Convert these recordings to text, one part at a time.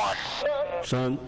one. Son.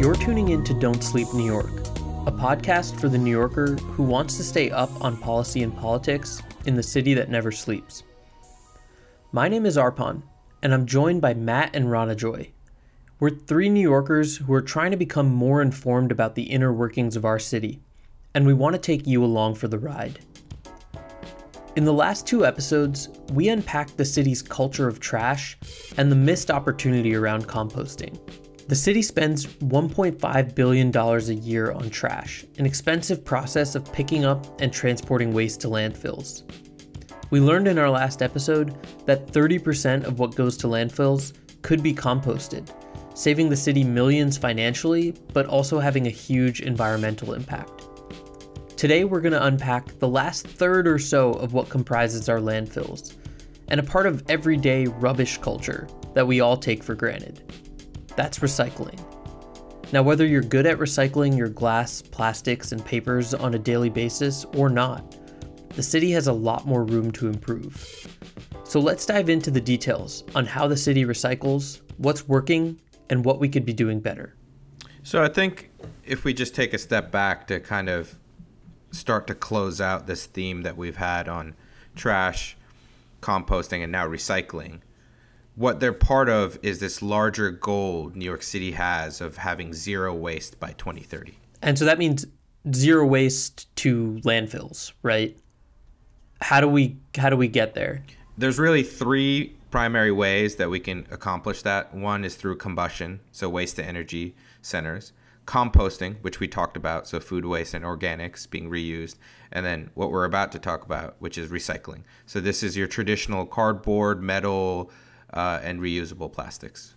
You're tuning in to Don't Sleep New York, a podcast for the New Yorker who wants to stay up on policy and politics in the city that never sleeps. My name is Arpon, and I'm joined by Matt and Rana Joy. We're three New Yorkers who are trying to become more informed about the inner workings of our city and we want to take you along for the ride. In the last two episodes, we unpacked the city's culture of trash and the missed opportunity around composting. The city spends $1.5 billion a year on trash, an expensive process of picking up and transporting waste to landfills. We learned in our last episode that 30% of what goes to landfills could be composted, saving the city millions financially, but also having a huge environmental impact. Today, we're going to unpack the last third or so of what comprises our landfills, and a part of everyday rubbish culture that we all take for granted. That's recycling. Now, whether you're good at recycling your glass, plastics, and papers on a daily basis or not, the city has a lot more room to improve. So let's dive into the details on how the city recycles, what's working, and what we could be doing better. So I think if we just take a step back to kind of start to close out this theme that we've had on trash, composting, and now recycling, what they're part of is this larger goal New York City has of having zero waste by 2030. And so that means zero waste to landfills, right? How do we how do we get there? There's really three primary ways that we can accomplish that. One is through combustion, so waste to energy centers, composting, which we talked about, so food waste and organics being reused, and then what we're about to talk about, which is recycling. So this is your traditional cardboard, metal, uh, and reusable plastics.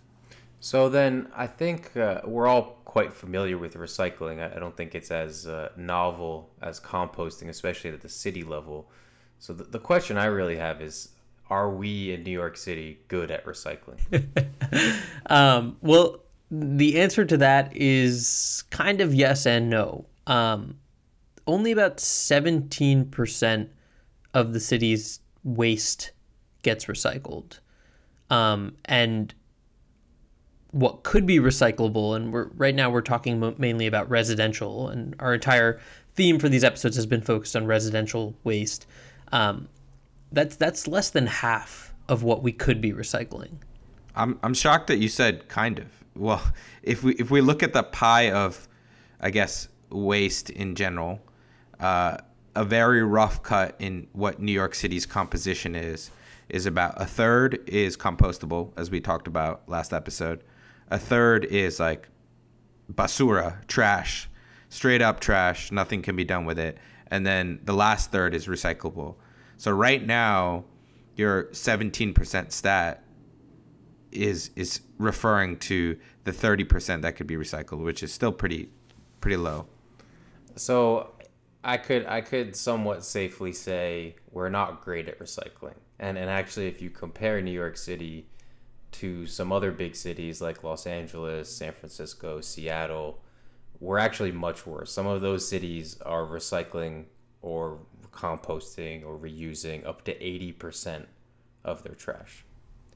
So then, I think uh, we're all quite familiar with recycling. I, I don't think it's as uh, novel as composting, especially at the city level. So the, the question I really have is: Are we in New York City good at recycling? Um, well, the answer to that is kind of yes and no. Um, only about 17% of the city's waste gets recycled. Um, and what could be recyclable, and we're right now we're talking mainly about residential, and our entire theme for these episodes has been focused on residential waste. Um, that's that's less than half of what we could be recycling. I'm I'm shocked that you said kind of. Well, if we if we look at the pie of, I guess waste in general, uh, a very rough cut in what New York City's composition is is about a third is compostable, as we talked about last episode. A third is like basura, trash, straight up trash. Nothing can be done with it. And then the last third is recyclable. So right now, your 17% stat is is referring to the 30% that could be recycled, which is still pretty pretty low. so I could I could somewhat safely say we're not great at recycling. And and actually, if you compare New York City to some other big cities like Los Angeles, San Francisco, Seattle, we're actually much worse. Some of those cities are recycling or composting or reusing up to 80% of their trash.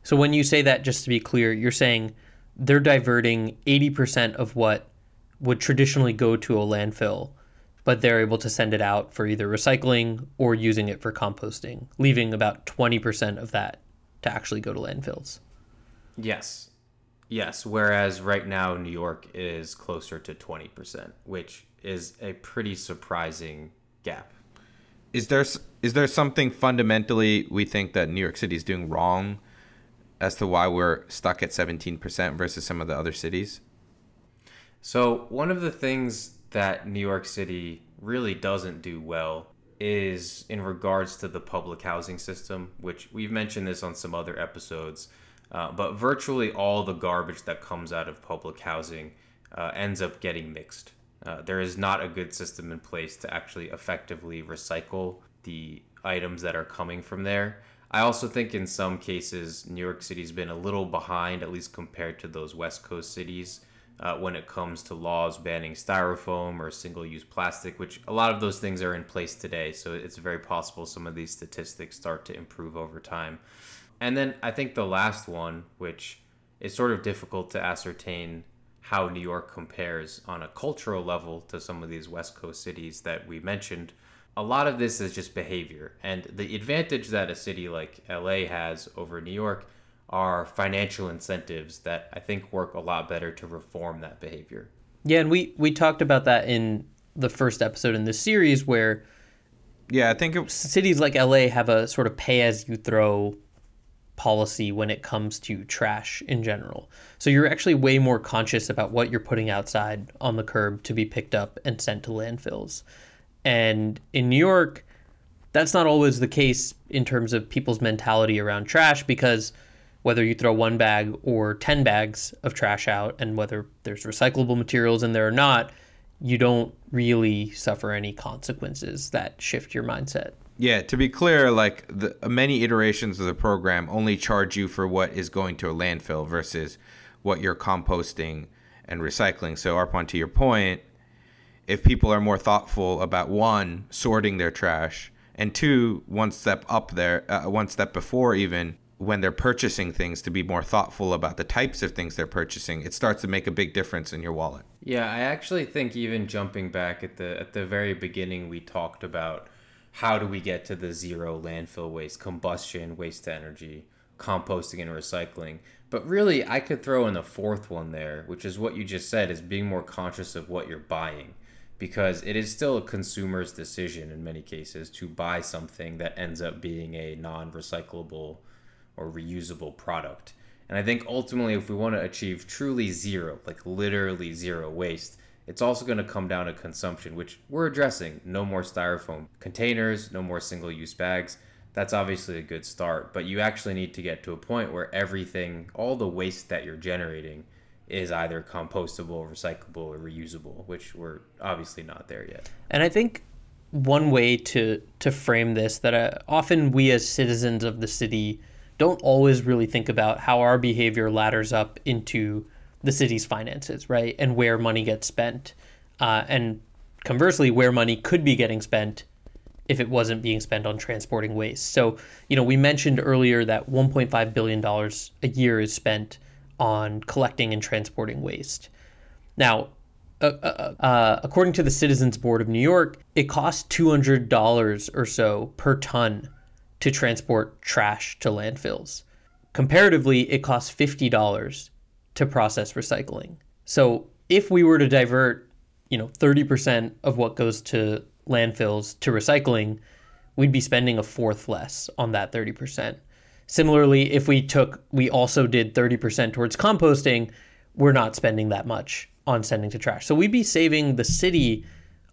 So when you say that, just to be clear, you're saying they're diverting 80% of what would traditionally go to a landfill, but they're able to send it out for either recycling or using it for composting, leaving about 20% of that to actually go to landfills. Yes. Yes, whereas right now New York is closer to 20%, which is a pretty surprising gap. Is there s- is there something fundamentally we think that New York City is doing wrong as to why we're stuck at 17% versus some of the other cities? So, one of the things that New York City really doesn't do well is in regards to the public housing system, which we've mentioned this on some other episodes. Uh, but virtually all the garbage that comes out of public housing uh, ends up getting mixed. Uh, there is not a good system in place to actually effectively recycle the items that are coming from there. I also think in some cases, New York City's been a little behind, at least compared to those West Coast cities, uh, when it comes to laws banning styrofoam or single use plastic, which a lot of those things are in place today. So it's very possible some of these statistics start to improve over time. And then I think the last one, which is sort of difficult to ascertain how New York compares on a cultural level to some of these West Coast cities that we mentioned. A lot of this is just behavior. And the advantage that a city like LA has over New York are financial incentives that I think work a lot better to reform that behavior. Yeah, and we we talked about that in the first episode in this series where yeah, I think it, cities like LA have a sort of pay as you throw policy when it comes to trash in general. So you're actually way more conscious about what you're putting outside on the curb to be picked up and sent to landfills. And in New York, that's not always the case in terms of people's mentality around trash because whether you throw one bag or 10 bags of trash out and whether there's recyclable materials in there or not, you don't really suffer any consequences that shift your mindset. Yeah, to be clear, like the many iterations of the program only charge you for what is going to a landfill versus what you're composting and recycling. So, Arpon, to your point, if people are more thoughtful about one, sorting their trash, and two, one step up there, uh, one step before even when they're purchasing things to be more thoughtful about the types of things they're purchasing, it starts to make a big difference in your wallet. Yeah, I actually think even jumping back at the at the very beginning we talked about how do we get to the zero landfill waste, combustion, waste to energy, composting and recycling. But really, I could throw in a fourth one there, which is what you just said is being more conscious of what you're buying because it is still a consumer's decision in many cases to buy something that ends up being a non-recyclable or reusable product. And I think ultimately, if we want to achieve truly zero, like literally zero waste, it's also going to come down to consumption, which we're addressing. No more styrofoam containers, no more single use bags. That's obviously a good start, but you actually need to get to a point where everything, all the waste that you're generating, is either compostable, recyclable, or reusable, which we're obviously not there yet. And I think one way to to frame this that uh, often we as citizens of the city don't always really think about how our behavior ladders up into the city's finances, right? And where money gets spent. Uh, and conversely, where money could be getting spent if it wasn't being spent on transporting waste. So, you know, we mentioned earlier that $1.5 billion a year is spent on collecting and transporting waste. Now, uh, uh, uh according to the Citizens Board of New York, it costs $200 or so per ton to transport trash to landfills. Comparatively, it costs $50 to process recycling. So if we were to divert, you know, 30% of what goes to landfills to recycling, we'd be spending a fourth less on that 30%. Similarly, if we took we also did 30% towards composting, we're not spending that much on sending to trash. So we'd be saving the city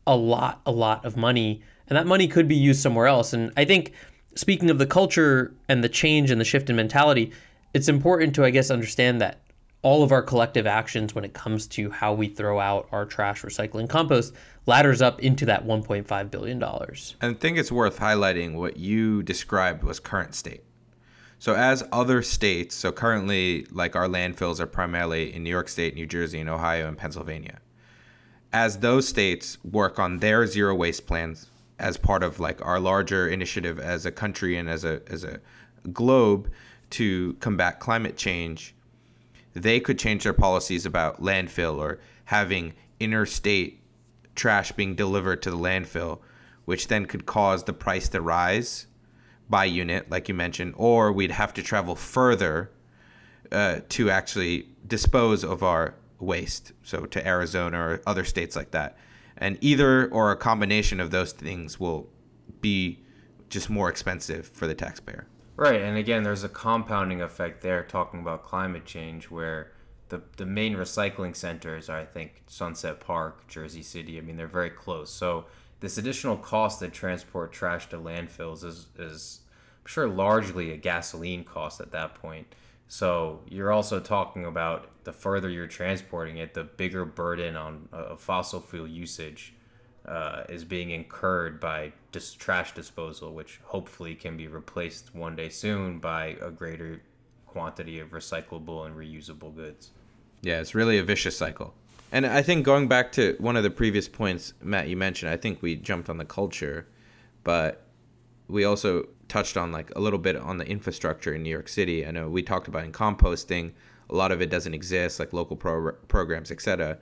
a lot a lot of money and that money could be used somewhere else. And I think speaking of the culture and the change and the shift in mentality, it's important to, I guess, understand that all of our collective actions when it comes to how we throw out our trash, recycling, compost ladders up into that $1.5 billion. And I think it's worth highlighting what you described was current state. So, as other states, so currently, like our landfills are primarily in New York State, New Jersey, and Ohio, and Pennsylvania. As those states work on their zero waste plans, as part of like our larger initiative as a country and as a as a globe to combat climate change, they could change their policies about landfill or having interstate trash being delivered to the landfill, which then could cause the price to rise by unit, like you mentioned, or we'd have to travel further uh, to actually dispose of our waste, so to Arizona or other states like that and either or a combination of those things will be just more expensive for the taxpayer. Right, and again, there's a compounding effect there talking about climate change where the, the main recycling centers are, I think, Sunset Park, Jersey City. I mean, they're very close. So this additional cost to transport trash to landfills is, is I'm sure, largely a gasoline cost at that point. So you're also talking about the further you're transporting it, the bigger burden on uh, fossil fuel usage uh, is being incurred by trash disposal, which hopefully can be replaced one day soon by a greater quantity of recyclable and reusable goods. Yeah, it's really a vicious cycle. And I think going back to one of the previous points, Matt, you mentioned, I think we jumped on the culture, but we also touched on like a little bit on the infrastructure in New York City. I know we talked about in composting, a lot of it doesn't exist, like local pro- programs, etc.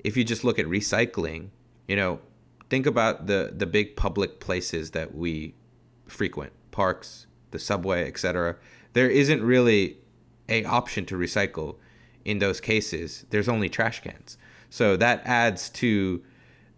If you just look at recycling, you know, think about the the big public places that we frequent, parks, the subway, etc. There isn't really a option to recycle in those cases. There's only trash cans. So that adds to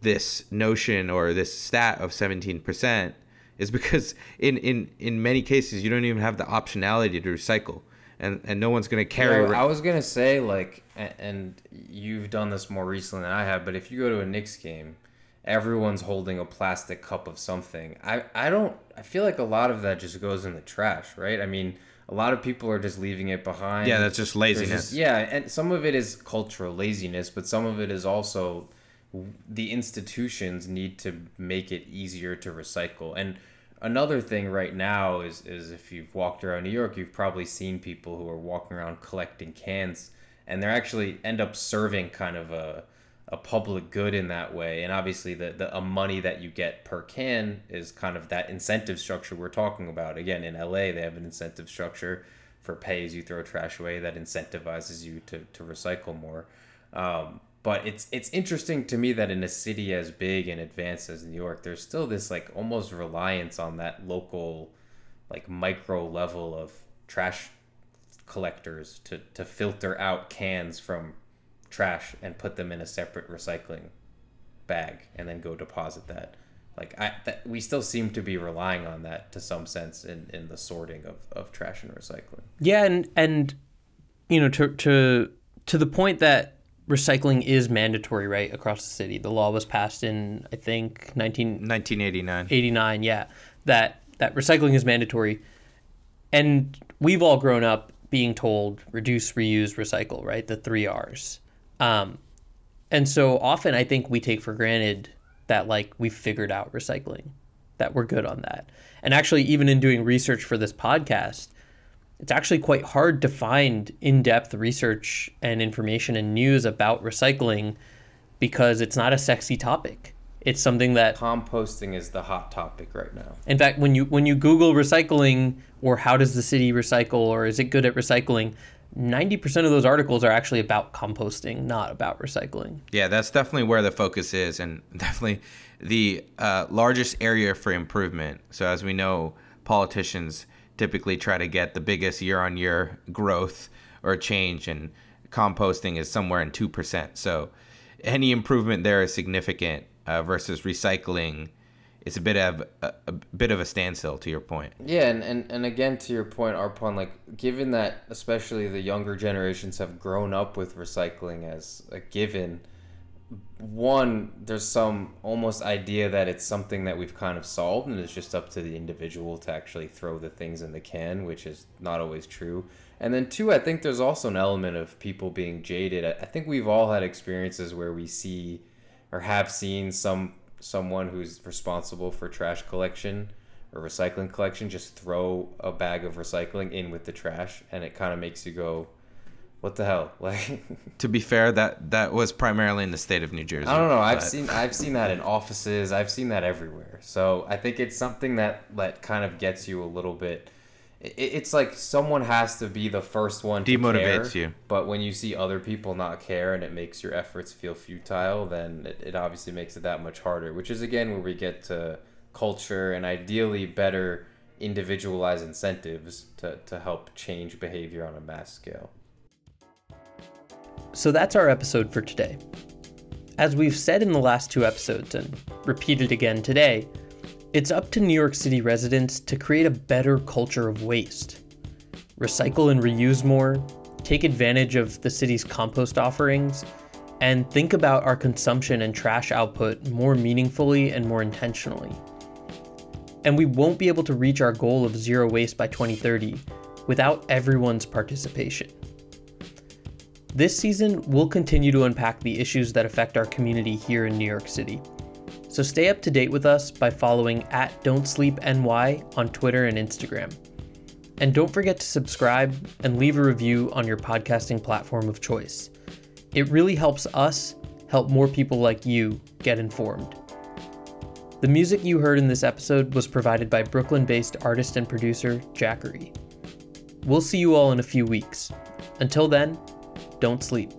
this notion or this stat of 17% is because in, in, in many cases you don't even have the optionality to recycle and, and no one's going to carry know, I was gonna say like, and you've done this more recently than I have, but if you go to a Knicks game, everyone's holding a plastic cup of something. I I don't. I feel like a lot of that just goes in the trash, right? I mean, a lot of people are just leaving it behind. yeah, that's just laziness. just- yeah, and some of it is cultural laziness, but some of it is also the institutions need to make it easier to recycle. And another thing right now is is if you've walked around New York, you've probably seen people who are walking around collecting cans, and they're actually end up serving kind of a a public good in that way. And obviously, the the money that you get per can is kind of that incentive structure we're talking about. Again, in LA, they have an incentive structure for pay as you throw trash away that incentivizes you to, to recycle more. Um, but it's it's interesting to me that in a city as big and advanced as New York, there's still this like almost reliance on that local, like micro level of trash collectors to, to filter out cans from trash and put them in a separate recycling bag and then go deposit that. Like I, that, we still seem to be relying on that to some sense in, in the sorting of, of trash and recycling. Yeah, and and you know to to to the point that recycling is mandatory right across the city. The law was passed in I think 19 1989. 89 yeah that that recycling is mandatory and we've all grown up being told reduce reuse recycle right the three r's um, and so often i think we take for granted that like we've figured out recycling that we're good on that and actually even in doing research for this podcast it's actually quite hard to find in-depth research and information and news about recycling because it's not a sexy topic it's something that Composting is the hot topic right now. in fact, when you when you Google recycling or how does the city recycle or is it good at recycling, ninety percent of those articles are actually about composting, not about recycling. Yeah, that's definitely where the focus is, and definitely the uh, largest area for improvement. So, as we know, politicians typically try to get the biggest year on year growth or change, and composting is somewhere in 2%. So, any improvement there is significant uh, versus recycling. It's a bit of a, a bit of a standstill, to your point. Yeah, and, and, and again to your point, Arpon, like given that especially the younger generations have grown up with recycling as a given, one, there's some almost idea that it's something that we've kind of solved and it's just up to the individual to actually throw the things in the can, which is not always true. And then two, I think there's also an element of people being jaded. I I think we've all had experiences where we see or have seen some someone who's responsible for trash collection or recycling collection just throw a bag of recycling in with the trash and it kind of makes you go what the hell? Like To be fair, that that was primarily in the state of New Jersey. I don't know. I've but- seen I've seen that in offices. I've seen that everywhere. So I think it's something that that kind of gets you a little bit it, it's like someone has to be the first one to Demotivates care, you. but when you see other people not care and it makes your efforts feel futile then it, it obviously makes it that much harder which is again where we get to culture and ideally better individualized incentives to, to help change behavior on a mass scale So that's our episode for today. As we've said in the last two episodes and repeated again today, it's up to New York City residents to create a better culture of waste. Recycle and reuse more, take advantage of the city's compost offerings, and think about our consumption and trash output more meaningfully and more intentionally. And we won't be able to reach our goal of zero waste by 2030 without everyone's participation. This season, we'll continue to unpack the issues that affect our community here in New York City. So stay up to date with us by following at Don't Sleep NY on Twitter and Instagram. And don't forget to subscribe and leave a review on your podcasting platform of choice. It really helps us help more people like you get informed. The music you heard in this episode was provided by Brooklyn based artist and producer Jackery. We'll see you all in a few weeks. Until then, don't sleep.